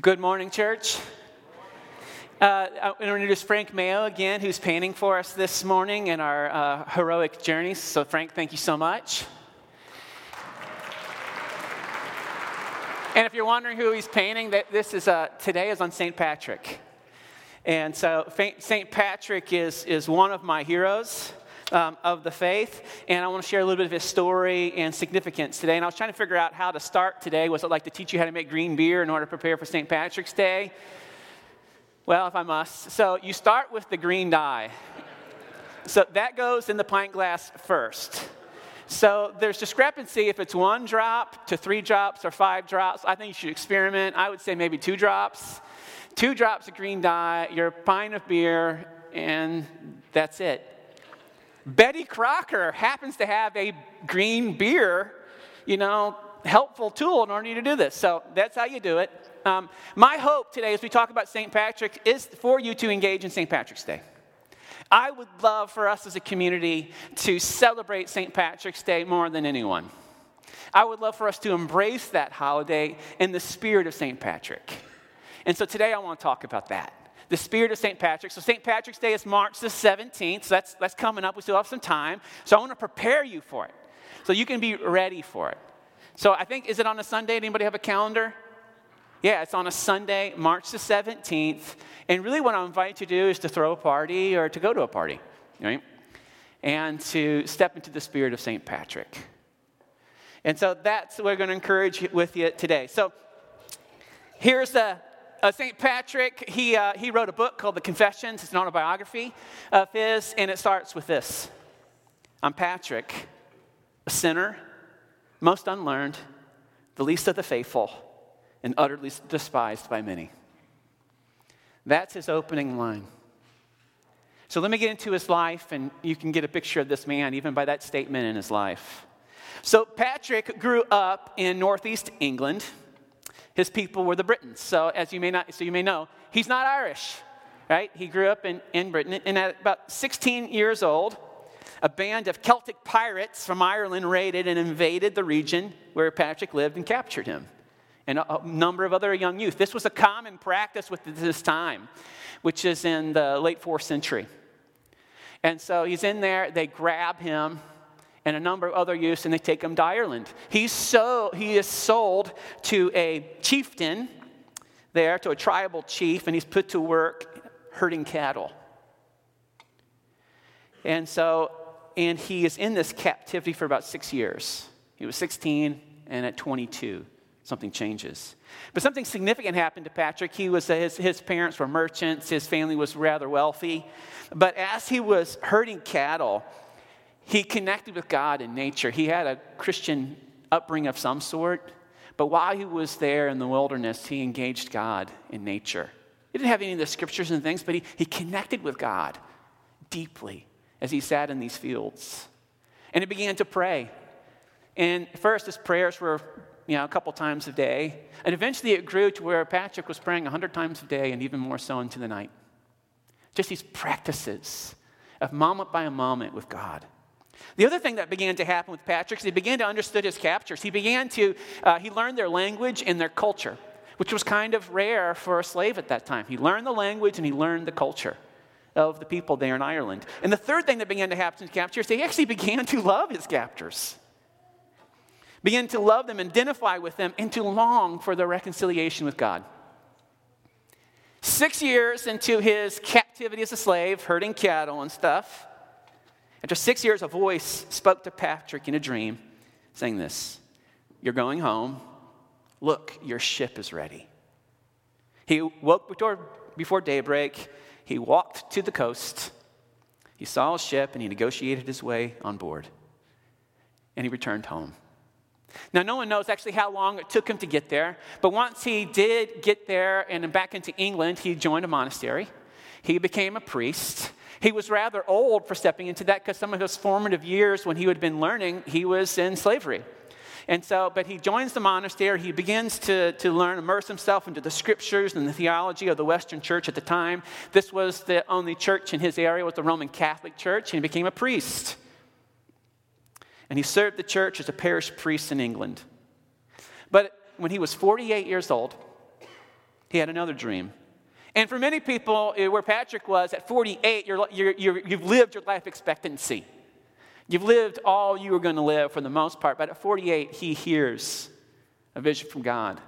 Good morning, church. Uh, I want to introduce Frank Mayo again, who's painting for us this morning in our uh, heroic journeys. So, Frank, thank you so much. And if you're wondering who he's painting, that this is uh, today is on St. Patrick. And so, St. Patrick is, is one of my heroes um, of the faith. And I want to share a little bit of his story and significance today. And I was trying to figure out how to start today. Was it like to teach you how to make green beer in order to prepare for St. Patrick's Day? Well, if I must. So you start with the green dye. So that goes in the pint glass first. So there's discrepancy if it's one drop to three drops or five drops. I think you should experiment. I would say maybe two drops. Two drops of green dye, your pint of beer, and that's it. Betty Crocker happens to have a green beer, you know, helpful tool in order to do this. So that's how you do it. Um, my hope today, as we talk about St. Patrick, is for you to engage in St. Patrick's Day. I would love for us as a community to celebrate St. Patrick's Day more than anyone. I would love for us to embrace that holiday in the spirit of St. Patrick. And so today I want to talk about that the spirit of St. Patrick. So St. Patrick's Day is March the 17th, so that's, that's coming up. We still have some time. So I want to prepare you for it so you can be ready for it. So I think, is it on a Sunday? Anybody have a calendar? Yeah, it's on a Sunday, March the 17th. And really, what I invite you to do is to throw a party or to go to a party, right? And to step into the spirit of St. Patrick. And so that's what we're going to encourage with you today. So here's the uh, St. Patrick, he, uh, he wrote a book called The Confessions. It's an autobiography of his, and it starts with this I'm Patrick, a sinner, most unlearned, the least of the faithful, and utterly despised by many. That's his opening line. So let me get into his life, and you can get a picture of this man even by that statement in his life. So, Patrick grew up in northeast England. His people were the Britons. So as you may not, so you may know, he's not Irish, right? He grew up in, in Britain, and at about 16 years old, a band of Celtic pirates from Ireland raided and invaded the region where Patrick lived and captured him and a, a number of other young youth. This was a common practice with this time, which is in the late fourth century. And so he's in there, they grab him, and a number of other youths, and they take him to Ireland. He's so, he is sold to a chieftain there, to a tribal chief, and he's put to work herding cattle. And so, and he is in this captivity for about six years. He was 16, and at 22, something changes. But something significant happened to Patrick. He was, his, his parents were merchants, his family was rather wealthy. But as he was herding cattle, he connected with God in nature. He had a Christian upbringing of some sort, but while he was there in the wilderness, he engaged God in nature. He didn't have any of the scriptures and things, but he, he connected with God deeply as he sat in these fields. And he began to pray. And first, his prayers were, you know, a couple times a day. And eventually it grew to where Patrick was praying 100 times a day and even more so into the night. Just these practices of moment by moment with God. The other thing that began to happen with Patrick is he began to understand his captors. He began to, uh, he learned their language and their culture, which was kind of rare for a slave at that time. He learned the language and he learned the culture of the people there in Ireland. And the third thing that began to happen to his captors, he actually began to love his captors. Began to love them, identify with them, and to long for their reconciliation with God. Six years into his captivity as a slave, herding cattle and stuff, after six years, a voice spoke to Patrick in a dream, saying this You're going home. Look, your ship is ready. He woke before, before daybreak. He walked to the coast. He saw a ship and he negotiated his way on board. And he returned home. Now, no one knows actually how long it took him to get there, but once he did get there and back into England, he joined a monastery. He became a priest. He was rather old for stepping into that because some of his formative years when he had been learning, he was in slavery. And so, but he joins the monastery. He begins to, to learn, immerse himself into the scriptures and the theology of the Western church at the time. This was the only church in his area, was the Roman Catholic Church, and he became a priest. And he served the church as a parish priest in England. But when he was 48 years old, he had another dream. And for many people, eh, where Patrick was at 48, you're, you're, you have lived your life expectancy. You've lived all you were going to live for the most part, but at 48, he hears a vision from God.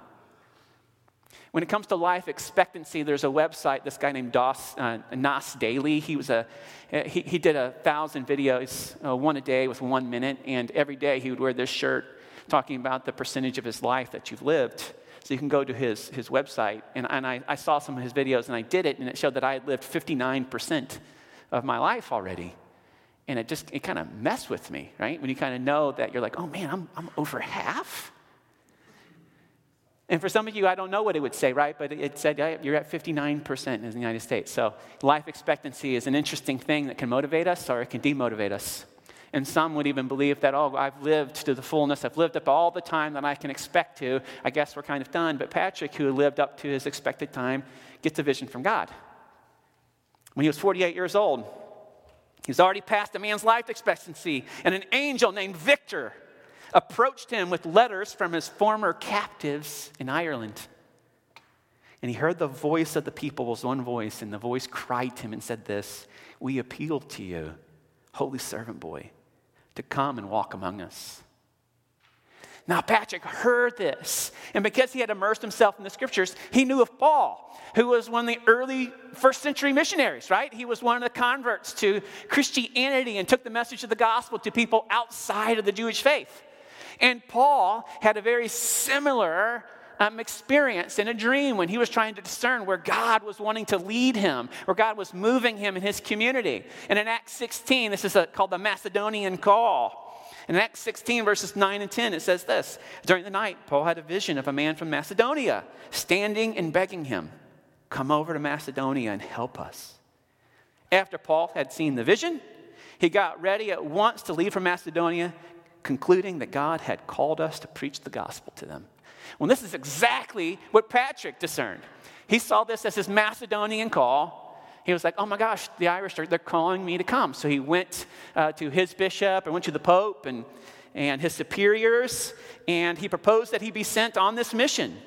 When it comes to life expectancy, there's a website, this guy named Dos, uh, Nas Daily. He, was a, he, he did a thousand videos, uh, one a day with one minute, and every day he would wear this shirt talking about the percentage of his life that you've lived. So you can go to his, his website, and, and I, I saw some of his videos, and I did it, and it showed that I had lived 59% of my life already. And it just, it kind of messed with me, right? When you kind of know that you're like, oh man, I'm, I'm over half? And for some of you, I don't know what it would say, right? But it said you're at 59% in the United States. So life expectancy is an interesting thing that can motivate us or it can demotivate us. And some would even believe that, oh, I've lived to the fullness. I've lived up all the time that I can expect to. I guess we're kind of done. But Patrick, who lived up to his expected time, gets a vision from God. When he was 48 years old, he's already past a man's life expectancy. And an angel named Victor approached him with letters from his former captives in Ireland. And he heard the voice of the people was one voice, and the voice cried to him and said, This, we appeal to you, holy servant boy, to come and walk among us. Now, Patrick heard this, and because he had immersed himself in the scriptures, he knew of Paul, who was one of the early first century missionaries, right? He was one of the converts to Christianity and took the message of the gospel to people outside of the Jewish faith. And Paul had a very similar um, experience in a dream when he was trying to discern where God was wanting to lead him, where God was moving him in his community. And in Acts 16, this is a, called the Macedonian call. In Acts 16, verses 9 and 10, it says this During the night, Paul had a vision of a man from Macedonia standing and begging him, Come over to Macedonia and help us. After Paul had seen the vision, he got ready at once to leave for Macedonia, concluding that God had called us to preach the gospel to them. Well, this is exactly what Patrick discerned. He saw this as his Macedonian call. He was like, oh my gosh, the Irish, are, they're calling me to come. So he went uh, to his bishop and went to the Pope and, and his superiors, and he proposed that he be sent on this mission.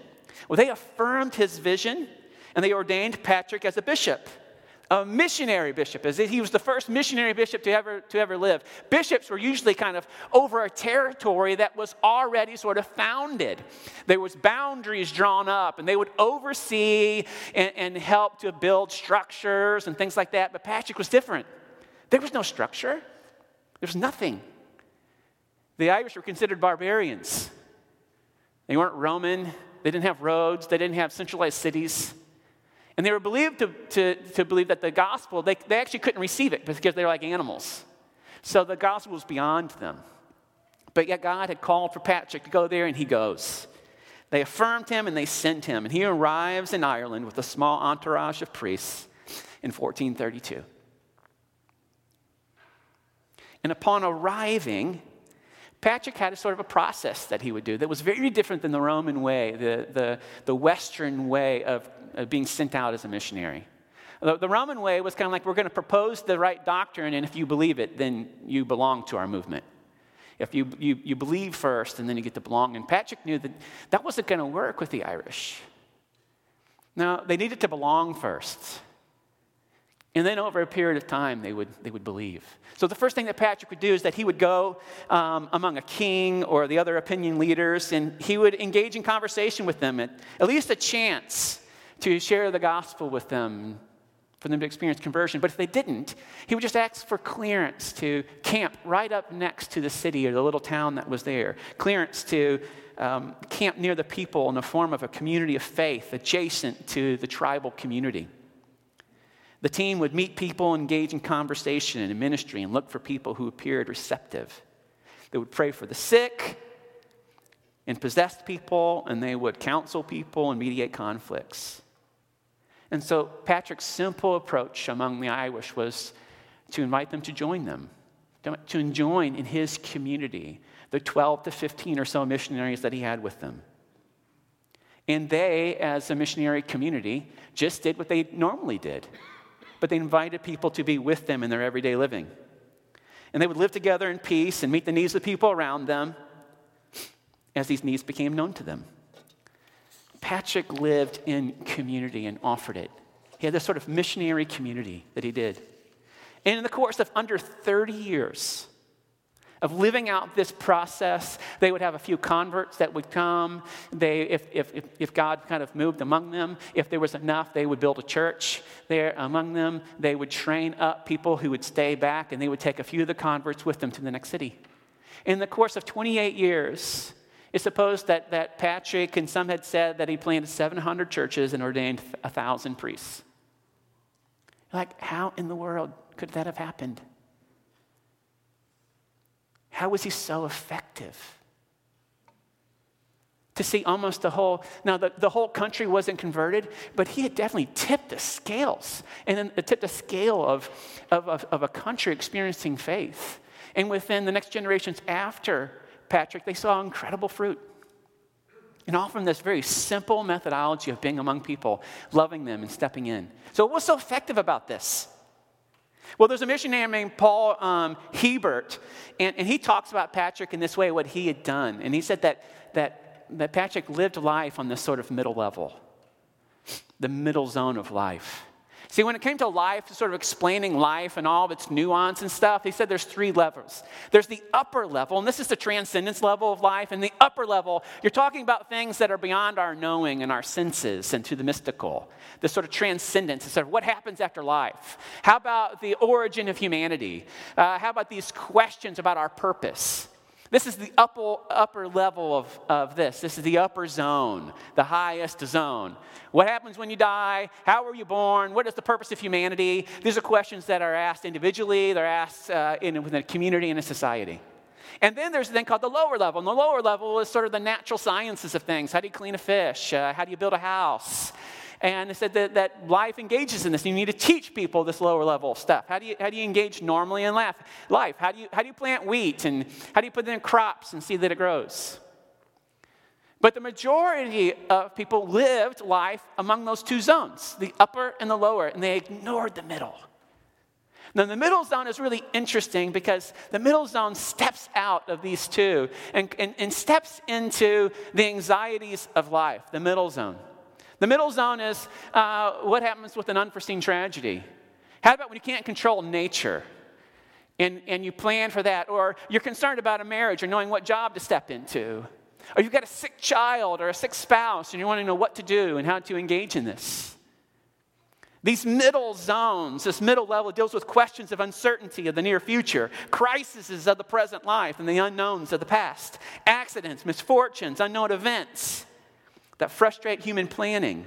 Well, they affirmed his vision, and they ordained Patrick as a bishop a missionary bishop, as he was the first missionary bishop to ever, to ever live. Bishops were usually kind of over a territory that was already sort of founded. There was boundaries drawn up, and they would oversee and, and help to build structures and things like that. But Patrick was different. There was no structure. There was nothing. The Irish were considered barbarians. They weren't Roman. They didn't have roads. They didn't have centralized cities. And they were believed to, to, to believe that the gospel, they, they actually couldn't receive it because they were like animals. So the gospel was beyond them. But yet God had called for Patrick to go there, and he goes. They affirmed him and they sent him. And he arrives in Ireland with a small entourage of priests in 1432. And upon arriving, Patrick had a sort of a process that he would do that was very different than the Roman way, the, the, the Western way of, of being sent out as a missionary. The, the Roman way was kind of like we're going to propose the right doctrine, and if you believe it, then you belong to our movement. If you, you, you believe first, and then you get to belong. And Patrick knew that that wasn't going to work with the Irish. Now, they needed to belong first. And then over a period of time, they would, they would believe. So the first thing that Patrick would do is that he would go um, among a king or the other opinion leaders, and he would engage in conversation with them, at, at least a chance to share the gospel with them, for them to experience conversion. But if they didn't, he would just ask for clearance to camp right up next to the city or the little town that was there, clearance to um, camp near the people in the form of a community of faith adjacent to the tribal community. The team would meet people, engage in conversation and in ministry, and look for people who appeared receptive. They would pray for the sick and possessed people, and they would counsel people and mediate conflicts. And so Patrick's simple approach among the Irish was to invite them to join them, to join in his community, the 12 to 15 or so missionaries that he had with them. And they, as a missionary community, just did what they normally did but they invited people to be with them in their everyday living. And they would live together in peace and meet the needs of the people around them as these needs became known to them. Patrick lived in community and offered it. He had this sort of missionary community that he did. And in the course of under 30 years, of living out this process. They would have a few converts that would come. They, if, if, if, God kind of moved among them, if there was enough, they would build a church there among them. They would train up people who would stay back, and they would take a few of the converts with them to the next city. In the course of 28 years, it's supposed that, that Patrick and some had said that he planted 700 churches and ordained 1,000 priests. Like, how in the world could that have happened? How was he so effective? To see almost the whole, now the, the whole country wasn't converted, but he had definitely tipped the scales and then uh, tipped the scale of, of, of, of a country experiencing faith. And within the next generations after Patrick, they saw incredible fruit. And all from this very simple methodology of being among people, loving them and stepping in. So, what's so effective about this? Well, there's a missionary named Paul um, Hiebert, and, and he talks about Patrick in this way, what he had done. And he said that, that, that Patrick lived life on this sort of middle level, the middle zone of life. See, when it came to life, sort of explaining life and all of its nuance and stuff, he said there's three levels. There's the upper level, and this is the transcendence level of life. And the upper level, you're talking about things that are beyond our knowing and our senses and to the mystical. the sort of transcendence, sort of what happens after life. How about the origin of humanity? Uh, how about these questions about our purpose? This is the upper, upper level of, of this. This is the upper zone, the highest zone. What happens when you die? How were you born? What is the purpose of humanity? These are questions that are asked individually, they're asked uh, in, within a community and a society. And then there's a thing called the lower level. And the lower level is sort of the natural sciences of things. How do you clean a fish? Uh, how do you build a house? And it said that, that life engages in this. You need to teach people this lower level stuff. How do you, how do you engage normally in life? life? How, do you, how do you plant wheat? And how do you put it in crops and see that it grows? But the majority of people lived life among those two zones, the upper and the lower, and they ignored the middle. Now, the middle zone is really interesting because the middle zone steps out of these two and, and, and steps into the anxieties of life, the middle zone. The middle zone is uh, what happens with an unforeseen tragedy. How about when you can't control nature and, and you plan for that? Or you're concerned about a marriage or knowing what job to step into? Or you've got a sick child or a sick spouse and you want to know what to do and how to engage in this. These middle zones, this middle level deals with questions of uncertainty of the near future, crises of the present life and the unknowns of the past, accidents, misfortunes, unknown events that frustrate human planning.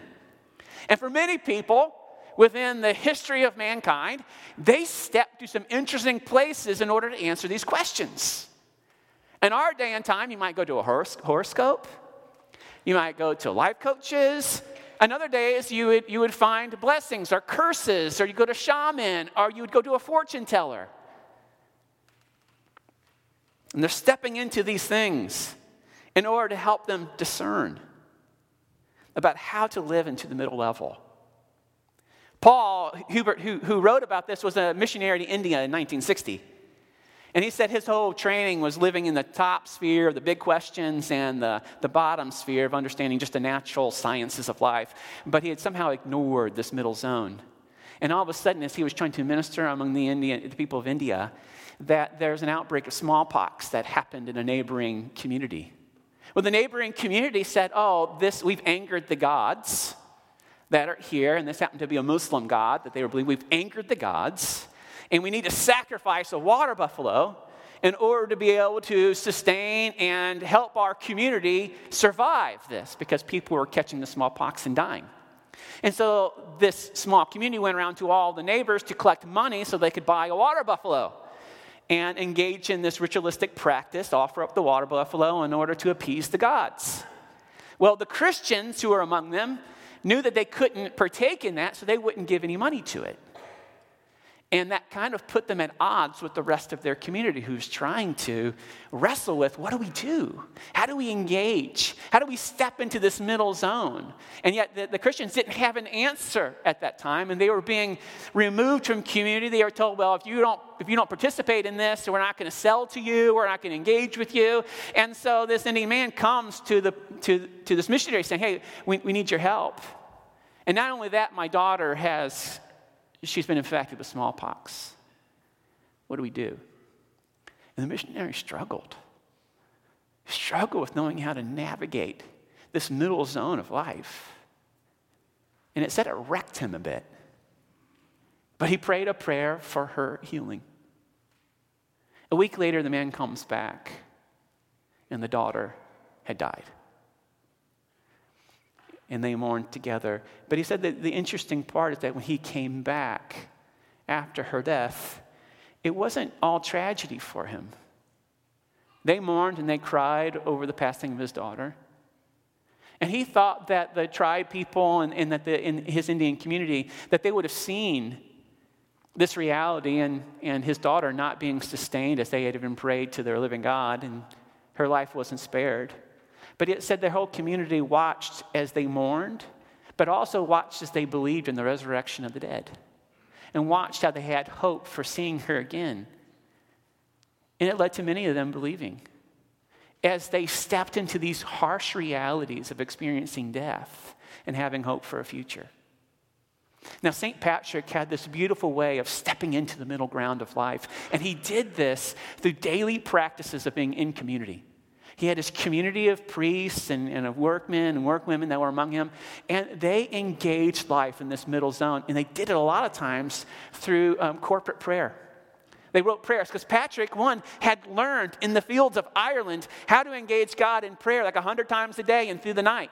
And for many people within the history of mankind, they step to some interesting places in order to answer these questions. In our day and time, you might go to a horoscope, you might go to life coaches. Another days, you would, you would find blessings or curses, or you go to shaman, or you would go to a fortune teller. And they're stepping into these things in order to help them discern about how to live into the middle level. Paul Hiebert, who, who wrote about this, was a missionary to India in 1960. And he said his whole training was living in the top sphere of the big questions and the, the bottom sphere of understanding just the natural sciences of life. But he had somehow ignored this middle zone. And all of a sudden, as he was trying to minister among the, Indian, the people of India, that there's an outbreak of smallpox that happened in a neighboring community. Well, the neighboring community said, Oh, this, we've angered the gods that are here, and this happened to be a Muslim god that they were believing. We've angered the gods, and we need to sacrifice a water buffalo in order to be able to sustain and help our community survive this because people were catching the smallpox and dying. And so this small community went around to all the neighbors to collect money so they could buy a water buffalo and engage in this ritualistic practice, offer up the water buffalo in order to appease the gods. Well, the Christians who were among them knew that they couldn't partake in that, so they wouldn't give any money to it. And that kind of put them at odds with the rest of their community who's trying to wrestle with what do we do? How do we engage? How do we step into this middle zone? And yet the, the, Christians didn't have an answer at that time, and they were being removed from community. They were told, well, if you don't, if you don't participate in this, we're not going to sell to you, we're not going to engage with you. And so this Indian man comes to, the, to, to this missionary saying, hey, we, we need your help. And not only that, my daughter has She's been infected with smallpox. What do we do? And the missionary struggled. Struggled with knowing how to navigate this middle zone of life. And it said it wrecked him a bit. But he prayed a prayer for her healing. A week later, the man comes back, and the daughter had died and they mourned together. But he said that the interesting part is that when he came back after her death, it wasn't all tragedy for him. They mourned and they cried over the passing of his daughter. And he thought that the tribe people and, and that the, in his Indian community, that they would have seen this reality and, and his daughter not being sustained as they had even prayed to their living God, and her life wasn't spared. But it said the whole community watched as they mourned, but also watched as they believed in the resurrection of the dead and watched how they had hope for seeing her again. And it led to many of them believing as they stepped into these harsh realities of experiencing death and having hope for a future. Now, St. Patrick had this beautiful way of stepping into the middle ground of life, and he did this through daily practices of being in community. He had his community of priests and, and of workmen and workwomen that were among him, and they engaged life in this middle zone. And they did it a lot of times through um, corporate prayer. They wrote prayers because Patrick, one, had learned in the fields of Ireland how to engage God in prayer like a hundred times a day and through the night.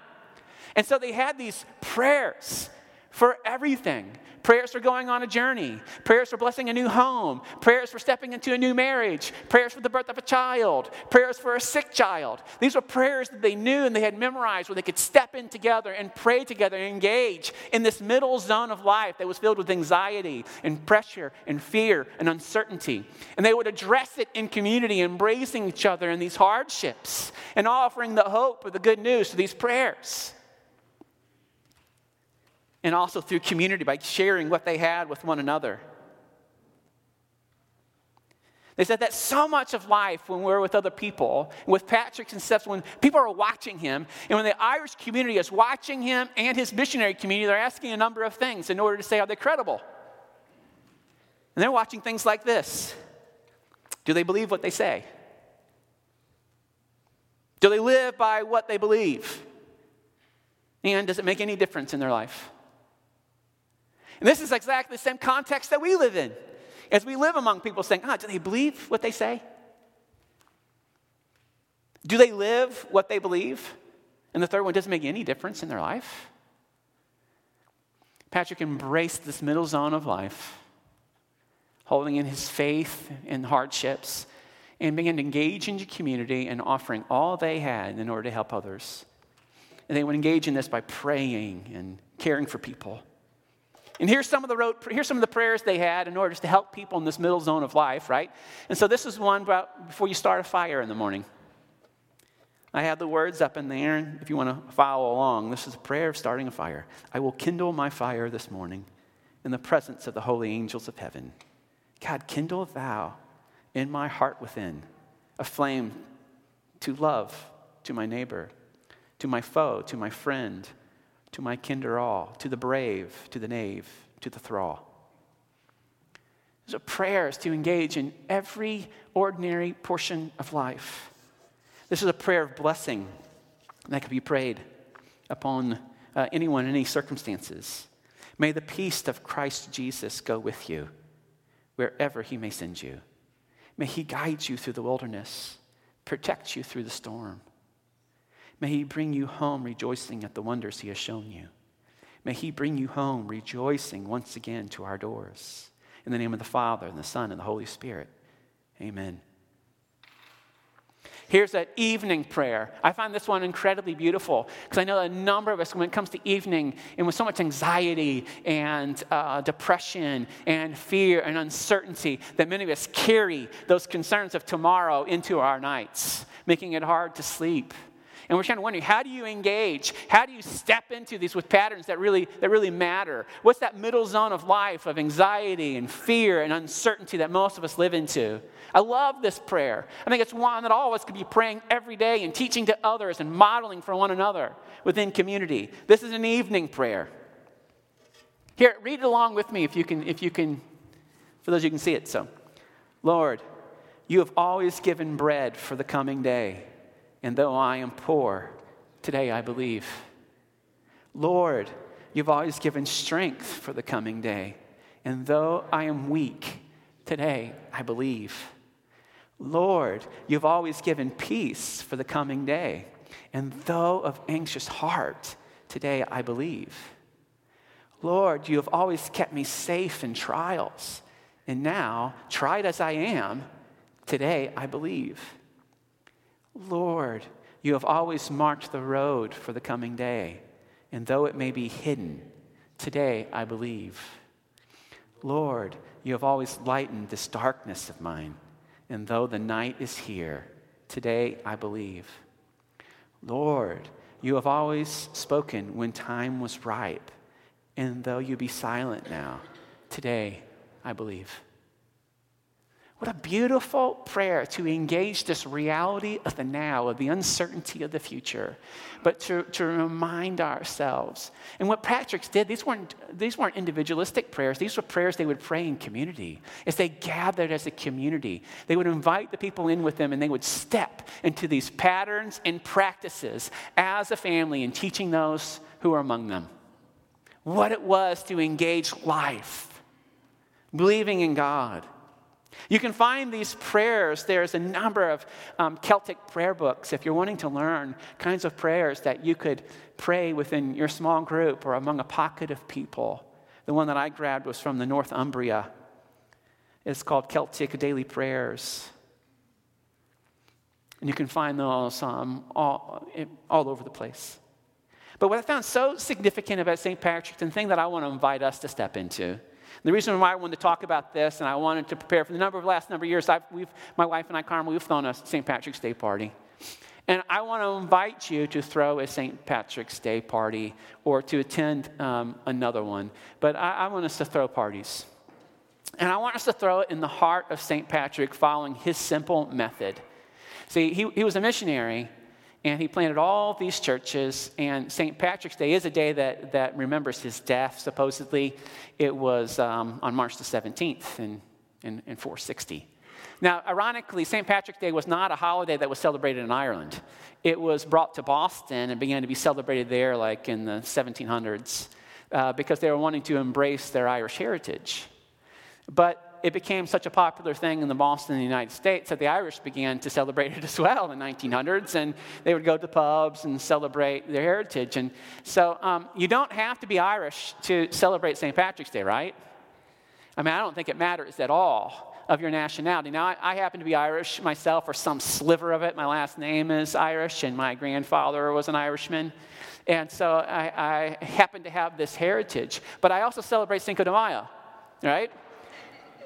And so they had these prayers for everything prayers for going on a journey, prayers for blessing a new home, prayers for stepping into a new marriage, prayers for the birth of a child, prayers for a sick child. These were prayers that they knew and they had memorized where they could step in together and pray together and engage in this middle zone of life that was filled with anxiety and pressure and fear and uncertainty. And they would address it in community, embracing each other in these hardships and offering the hope of the good news to these prayers and also through community by sharing what they had with one another. They said that so much of life when we're with other people, with Patrick and Steph, when people are watching him, and when the Irish community is watching him and his missionary community, they're asking a number of things in order to say, are they credible? And they're watching things like this Do they believe what they say? Do they live by what they believe? And does it make any difference in their life? And this is exactly the same context that we live in. As we live among people saying, ah, do they believe what they say? Do they live what they believe? And the third one doesn't make any difference in their life. Patrick embraced this middle zone of life, holding in his faith in hardships, and began to engage in the community and offering all they had in order to help others. And they would engage in this by praying and caring for people. And here's some of the here's some of the prayers they had in order to help people in this middle zone of life, right? And so this is one about before you start a fire in the morning. I have the words up in there, if you want to follow along, this is a prayer of starting a fire. I will kindle my fire this morning in the presence of the holy angels of heaven. God, kindle thou in my heart within a flame to love to my neighbor, to my foe, to my friend, to my kinder all, to the brave, to the knave, to the thrall. These are prayers to engage in every ordinary portion of life. This is a prayer of blessing that can be prayed upon uh, anyone in any circumstances. May the peace of Christ Jesus go with you wherever he may send you. May he guide you through the wilderness, protect you through the storm. May He bring you home rejoicing at the wonders He has shown you. May He bring you home rejoicing once again to our doors. In the name of the Father, and the Son, and the Holy Spirit. Amen. Here's an evening prayer. I find this one incredibly beautiful because I know a number of us, when it comes to evening, and with so much anxiety and uh, depression and fear and uncertainty, that many of us carry those concerns of tomorrow into our nights, making it hard to sleep. And we're kind of wondering, how do you engage? How do you step into these with patterns that really, that really matter? What's that middle zone of life of anxiety and fear and uncertainty that most of us live into? I love this prayer. I think it's one that all of us could be praying every day and teaching to others and modeling for one another within community. This is an evening prayer. Here, read it along with me if you can, if you can, for those you can see it. So, Lord, you have always given bread for the coming day, and though I am poor, today I believe. Lord, you've always given strength for the coming day, and though I am weak, today I believe. Lord, you've always given peace for the coming day. And though of anxious heart, today I believe. Lord, you have always kept me safe in trials. And now, tried as I am, today I believe. Lord, you have always marked the road for the coming day. And though it may be hidden, today I believe. Lord, you have always lightened this darkness of mine. And though the night is here, today I believe. Lord, you have always spoken when time was ripe. And though you be silent now, today I believe. What a beautiful prayer to engage this reality of the now, of the uncertainty of the future, but to, to remind ourselves. And what Patrick's did, these weren't, these weren't individualistic prayers, these were prayers they would pray in community. As they gathered as a community, they would invite the people in with them and they would step into these patterns and practices as a family and teaching those who are among them what it was to engage life, believing in God you can find these prayers. There's a number of um, Celtic prayer books if you're wanting to learn kinds of prayers that you could pray within your small group or among a pocket of people. The one that I grabbed was from the Northumbria. It's called Celtic Daily Prayers. And you can find those um, all, all over the place. But what I found so significant about St. Patrick's, and the thing that I want to invite us to step into, the reason why I wanted to talk about this and I wanted to prepare for the number of last number of years, I've, we've, my wife and I, Carmen, we've thrown a St. Patrick's Day party. And I want to invite you to throw a St. Patrick's Day party or to attend um, another one. But I, I want us to throw parties. And I want us to throw it in the heart of St. Patrick following his simple method. See, he, he was a missionary, and he planted all these churches. And St. Patrick's Day is a day that, that remembers his death, supposedly. It was um, on March the 17th in, in, in 460. Now, ironically, St. Patrick's Day was not a holiday that was celebrated in Ireland. It was brought to Boston and began to be celebrated there, like in the 1700s, uh, because they were wanting to embrace their Irish heritage. But it became such a popular thing in the Boston in the United States that the Irish began to celebrate it as well in the 1900s, and they would go to pubs and celebrate their heritage. And so um, you don't have to be Irish to celebrate St. Patrick's Day, right? I mean, I don't think it matters at all of your nationality. Now, I, I, happen to be Irish myself, or some sliver of it. My last name is Irish, and my grandfather was an Irishman. And so I, I happen to have this heritage. But I also celebrate Cinco de Mayo, right?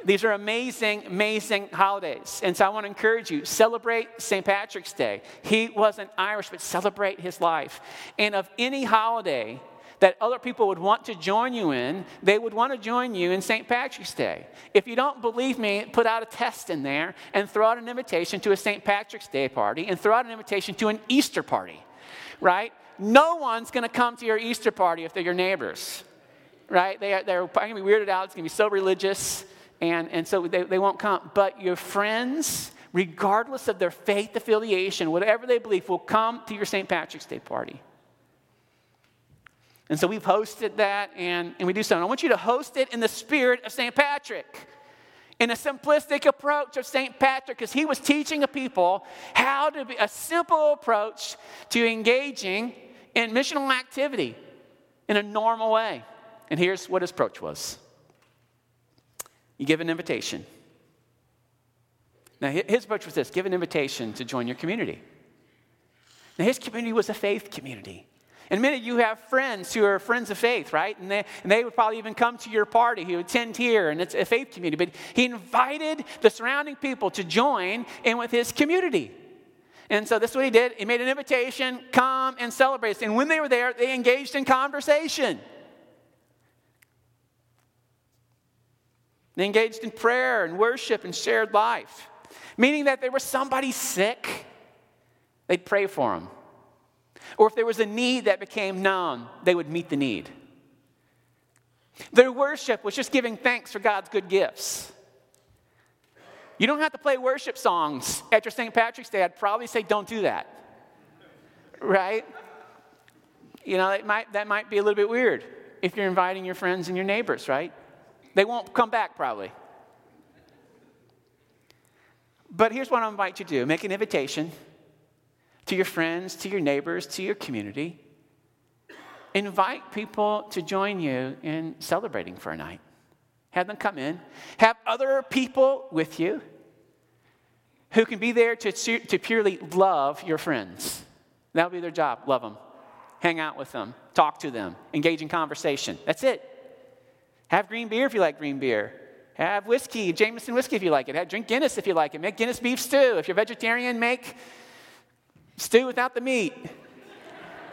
These are amazing, amazing holidays. And so I want to encourage you celebrate St. Patrick's Day. He wasn't Irish, but celebrate his life. And of any holiday that other people would want to join you in, they would want to join you in St. Patrick's Day. If you don't believe me, put out a test in there and throw out an invitation to a St. Patrick's Day party and throw out an invitation to an Easter party, right? No one's going to come to your Easter party if they're your neighbors, right? They are, they're going to be weirded out. It's going to be so religious and, and so they, they won't come. But your friends, regardless of their faith affiliation, whatever they believe, will come to your St. Patrick's Day party. And so we've hosted that, and, and we do so. And I want you to host it in the spirit of St. Patrick, in a simplistic approach of St. Patrick, because he was teaching a people how to be a simple approach to engaging in missional activity in a normal way. And here's what his approach was. You give an invitation. Now, his approach was this give an invitation to join your community. Now, his community was a faith community. And many minute, you have friends who are friends of faith, right? And they, and they would probably even come to your party, who attend here, and it's a faith community. But he invited the surrounding people to join in with his community. And so this is what he did. He made an invitation, come and celebrate. And when they were there, they engaged in conversation. They engaged in prayer and worship and shared life, meaning that if there was somebody sick, they'd pray for them. Or if there was a need that became known, they would meet the need. Their worship was just giving thanks for God's good gifts. You don't have to play worship songs at your St. Patrick's Day. I'd probably say don't do that. Right? You know, that might, that might be a little bit weird if you're inviting your friends and your neighbors, right? They won't come back probably. But here's what I invite you to do make an invitation to your friends, to your neighbors, to your community. Invite people to join you in celebrating for a night. Have them come in. Have other people with you who can be there to, to purely love your friends. That'll be their job. Love them. Hang out with them. Talk to them. Engage in conversation. That's it. Have green beer if you like green beer. Have whiskey, Jameson whiskey if you like it. Have, drink Guinness if you like it. Make Guinness beef stew. If you're vegetarian, make stew without the meat.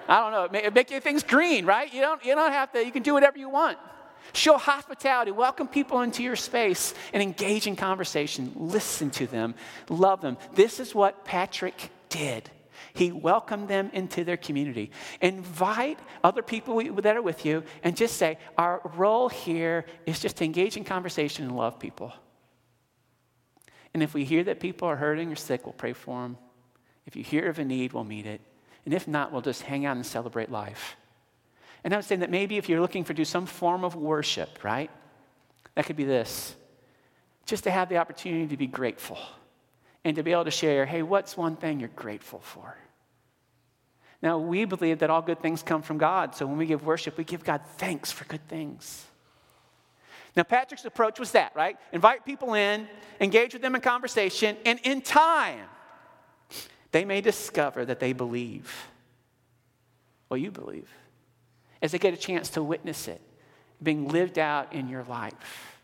I don't know. Make, make things green, right? You don't, you don't have to, you can do whatever you want. Show hospitality, welcome people into your space, and engage in conversation. Listen to them, love them. This is what Patrick did. He welcomed them into their community. Invite other people that are with you and just say, Our role here is just to engage in conversation and love people. And if we hear that people are hurting or sick, we'll pray for them. If you hear of a need, we'll meet it. And if not, we'll just hang out and celebrate life. And I'm saying that maybe if you're looking for do some form of worship, right? That could be this. Just to have the opportunity to be grateful and to be able to share, hey, what's one thing you're grateful for? Now, we believe that all good things come from God. So when we give worship, we give God thanks for good things. Now, Patrick's approach was that, right? Invite people in, engage with them in conversation, and in time, they may discover that they believe what you believe as they get a chance to witness it being lived out in your life.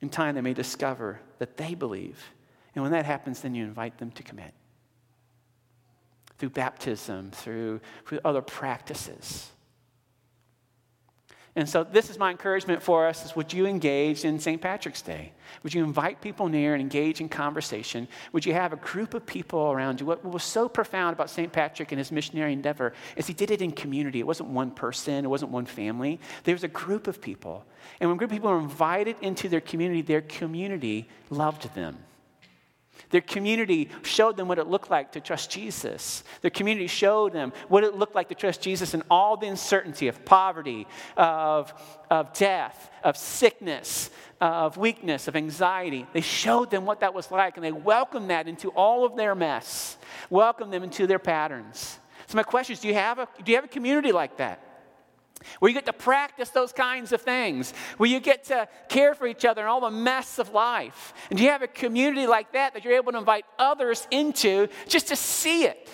In time, they may discover that they believe. And when that happens, then you invite them to commit through baptism, through, through other practices. And so this is my encouragement for us is would you engage in St. Patrick's Day? Would you invite people near and engage in conversation? Would you have a group of people around you? What was so profound about St. Patrick and his missionary endeavor is he did it in community. It wasn't one person, it wasn't one family. There was a group of people. And when a group of people were invited into their community, their community loved them. Their community showed them what it looked like to trust Jesus. Their community showed them what it looked like to trust Jesus in all the uncertainty of poverty, of, of death, of sickness, of weakness, of anxiety. They showed them what that was like, and they welcomed that into all of their mess, welcomed them into their patterns. So, my question is do you have a, do you have a community like that? Where you get to practice those kinds of things, where you get to care for each other and all the mess of life. And you have a community like that that you're able to invite others into just to see it?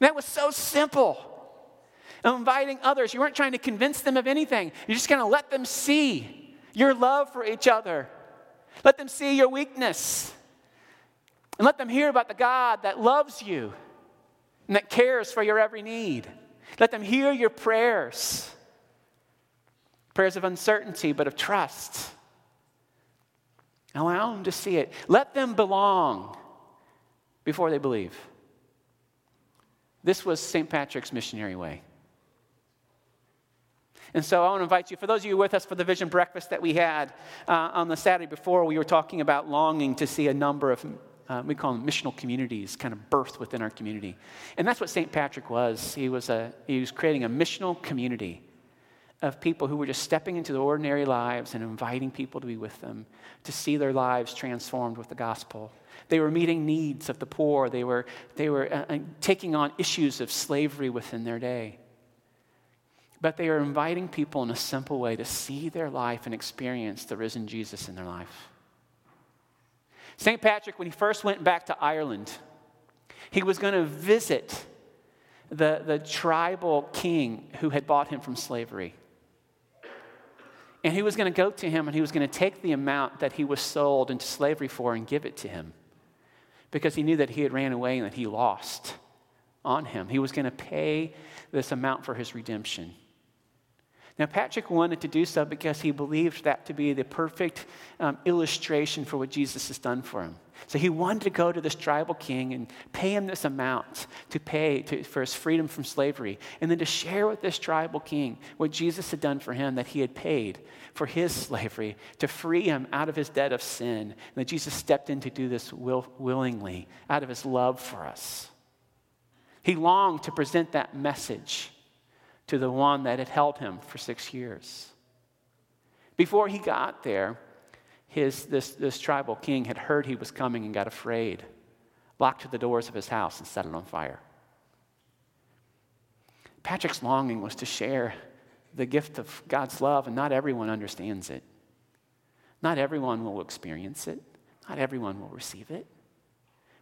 And that was so simple. inviting others, you weren't trying to convince them of anything. You're just going to let them see your love for each other. Let them see your weakness. And let them hear about the God that loves you and that cares for your every need. Let them hear your prayers prayers of uncertainty, but of trust. Allow them to see it. Let them belong before they believe. This was St. Patrick's missionary way. And so I want to invite you, for those of you with us for the vision breakfast that we had uh, on the Saturday before, we were talking about longing to see a number of uh, we call them missional communities, kind of birth within our community. And that's what St. Patrick was. He was, a, he was creating a missional community of people who were just stepping into their ordinary lives and inviting people to be with them, to see their lives transformed with the gospel. They were meeting needs of the poor, they were, they were uh, uh taking on issues of slavery within their day. But they were inviting people in a simple way to see their life and experience the risen Jesus in their life. St. Patrick, when he first went back to Ireland, he was going to visit the, the tribal king who had bought him from slavery. And he was going to go to him and he was going to take the amount that he was sold into slavery for and give it to him because he knew that he had ran away and that he lost on him. He was going to pay this amount for his redemption. Now, Patrick wanted to do so because he believed that to be the perfect um, illustration for what Jesus has done for him. So he wanted to go to this tribal king and pay him this amount to pay to, for his freedom from slavery, and then to share with this tribal king what Jesus had done for him, that he had paid for his slavery to free him out of his debt of sin, and that Jesus stepped in to do this will, willingly out of his love for us. He longed to present that message to the one that had held him for six years. Before he got there, his, this, this tribal king had heard he was coming and got afraid, locked the doors of his house, and set it on fire. Patrick's longing was to share the gift of God's love, and not everyone understands it. Not everyone will experience it, not everyone will receive it.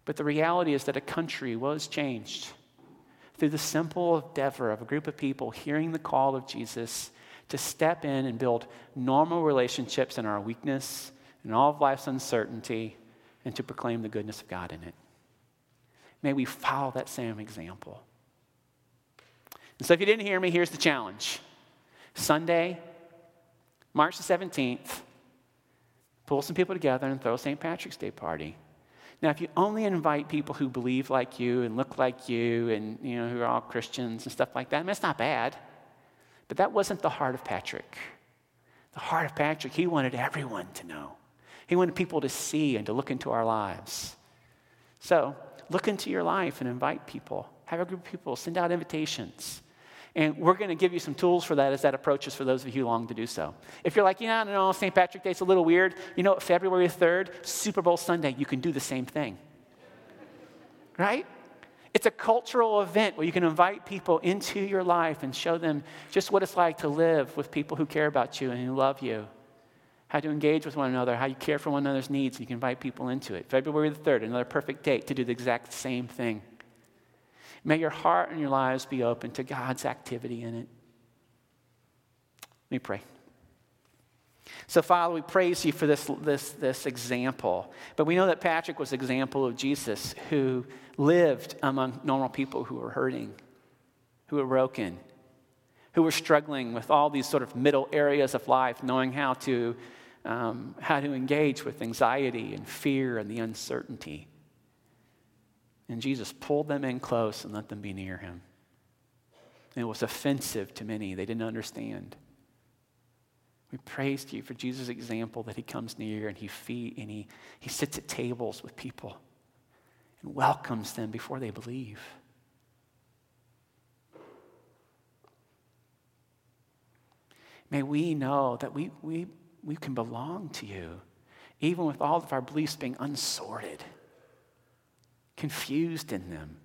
But the reality is that a country was changed through the simple endeavor of a group of people hearing the call of Jesus to step in and build normal relationships in our weakness and all of life's uncertainty and to proclaim the goodness of God in it. May we follow that same example. And so, if you didn't hear me, here's the challenge Sunday, March the 17th, pull some people together and throw St. Patrick's Day party. Now, if you only invite people who believe like you and look like you and, you know, who are all Christians and stuff like that, I mean, it's not bad. But that wasn't the heart of Patrick. The heart of Patrick, he wanted everyone to know. He wanted people to see and to look into our lives. So, look into your life and invite people. Have a group of people, send out invitations. And we're going to give you some tools for that as that approaches for those of you who long to do so. If you're like, yeah, no, St. Patrick Day's a little weird, you know, February 3rd, Super Bowl Sunday, you can do the same thing. Right? It's a cultural event where you can invite people into your life and show them just what it's like to live with people who care about you and who love you, how to engage with one another, how you care for one another's needs, and you can invite people into it. February the 3rd, another perfect date to do the exact same thing. May your heart and your lives be open to God's activity in it. Let me pray. So, Father, we praise you for this, this, this example. But we know that Patrick was an example of Jesus who lived among normal people who were hurting, who were broken, who were struggling with all these sort of middle areas of life, knowing how to, um, how to engage with anxiety and fear and the uncertainty. And Jesus pulled them in close and let them be near him. And it was offensive to many. They didn't understand. We praise you for Jesus' example that he comes near and he feed and he, he sits at tables with people and welcomes them before they believe. May we know that we, we, we can belong to you, even with all of our beliefs being unsorted confused in them,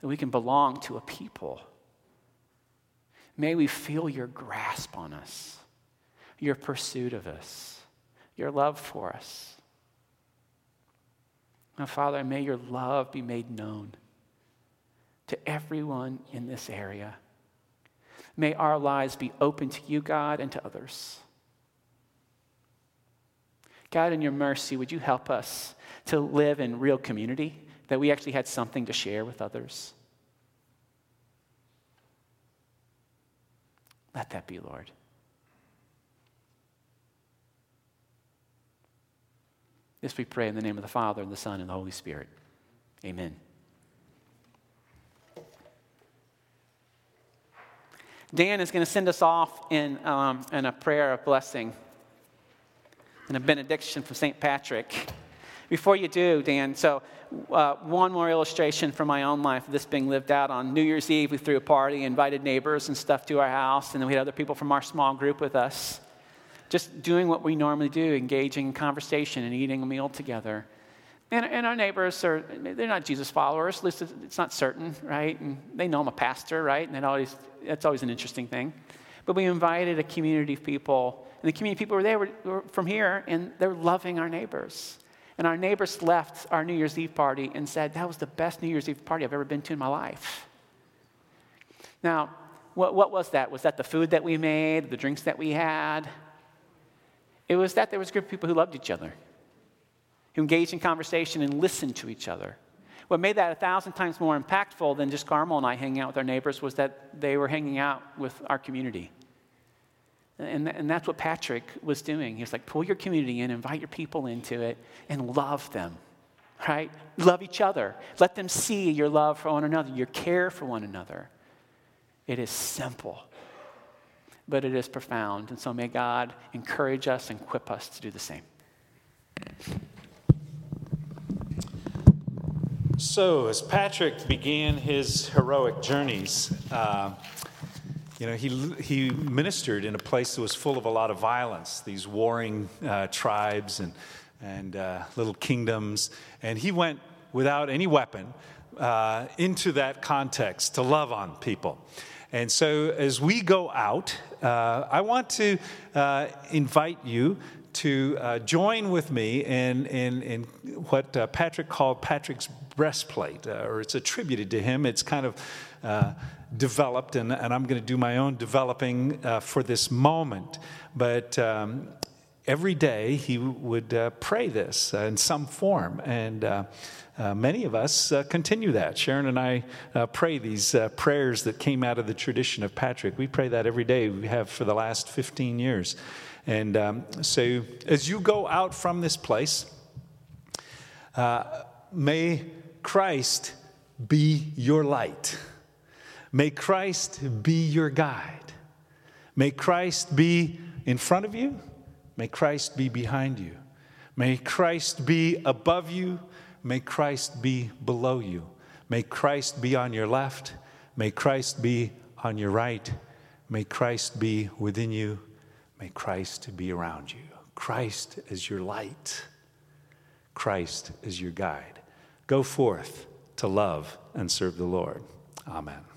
that we can belong to a people. May we feel your grasp on us, your pursuit of us, your love for us. Now, Father, may your love be made known to everyone in this area. May our lives be open to you, God, and to others. God, in your mercy, would you help us to live in real community? That we actually had something to share with others. Let that be, Lord. This we pray in the name of the Father, and the Son, and the Holy Spirit. Amen. Dan is going to send us off in, um, in a prayer of blessing and a benediction from St. Patrick. Before you do, Dan, so uh, one more illustration from my own life of this being lived out. On New Year's Eve, we threw a party, invited neighbors and stuff to our house, and then we had other people from our small group with us. Just doing what we normally do, engaging in conversation and eating a meal together. And, and our neighbors are, they're not Jesus followers, at least it's not certain, right? And they know I'm a pastor, right? And always, that's always an interesting thing. But we invited a community of people, and the community people were there were, were from here, and they're loving our neighbors. And our neighbors left our New Year's Eve party and said, That was the best New Year's Eve party I've ever been to in my life. Now, what, what was that? Was that the food that we made, the drinks that we had? It was that there was a group of people who loved each other, who engaged in conversation and listened to each other. What made that a thousand times more impactful than just Carmel and I hanging out with our neighbors was that they were hanging out with our community. And, and that's what Patrick was doing. He was like, pull your community in, invite your people into it, and love them, right? Love each other. Let them see your love for one another, your care for one another. It is simple, but it is profound. And so may God encourage us and equip us to do the same. So, as Patrick began his heroic journeys, uh, you know, he, he ministered in a place that was full of a lot of violence, these warring uh, tribes and, and uh, little kingdoms. And he went without any weapon uh, into that context to love on people. And so, as we go out, uh, I want to uh, invite you to uh, join with me in, in, in what uh, Patrick called Patrick's breastplate, uh, or it's attributed to him. It's kind of uh, developed, and, and I'm going to do my own developing for this moment. But um, every day he would pray this in some form. And uh, many of us uh, continue that. Sharon and I uh, pray these uh, prayers that came out of the tradition of Patrick. We pray that every day. We have for the last 15 years. And um, so, as you go out from this place, uh, may Christ be your light. May Christ be your guide. May Christ be in front of you. May Christ be behind you. May Christ be above you. May Christ be below you. May Christ be on your left. May Christ be on your right. May Christ be within you. May Christ be around you. Christ is your light. Christ is your guide. Go forth to love and serve the Lord. Amen.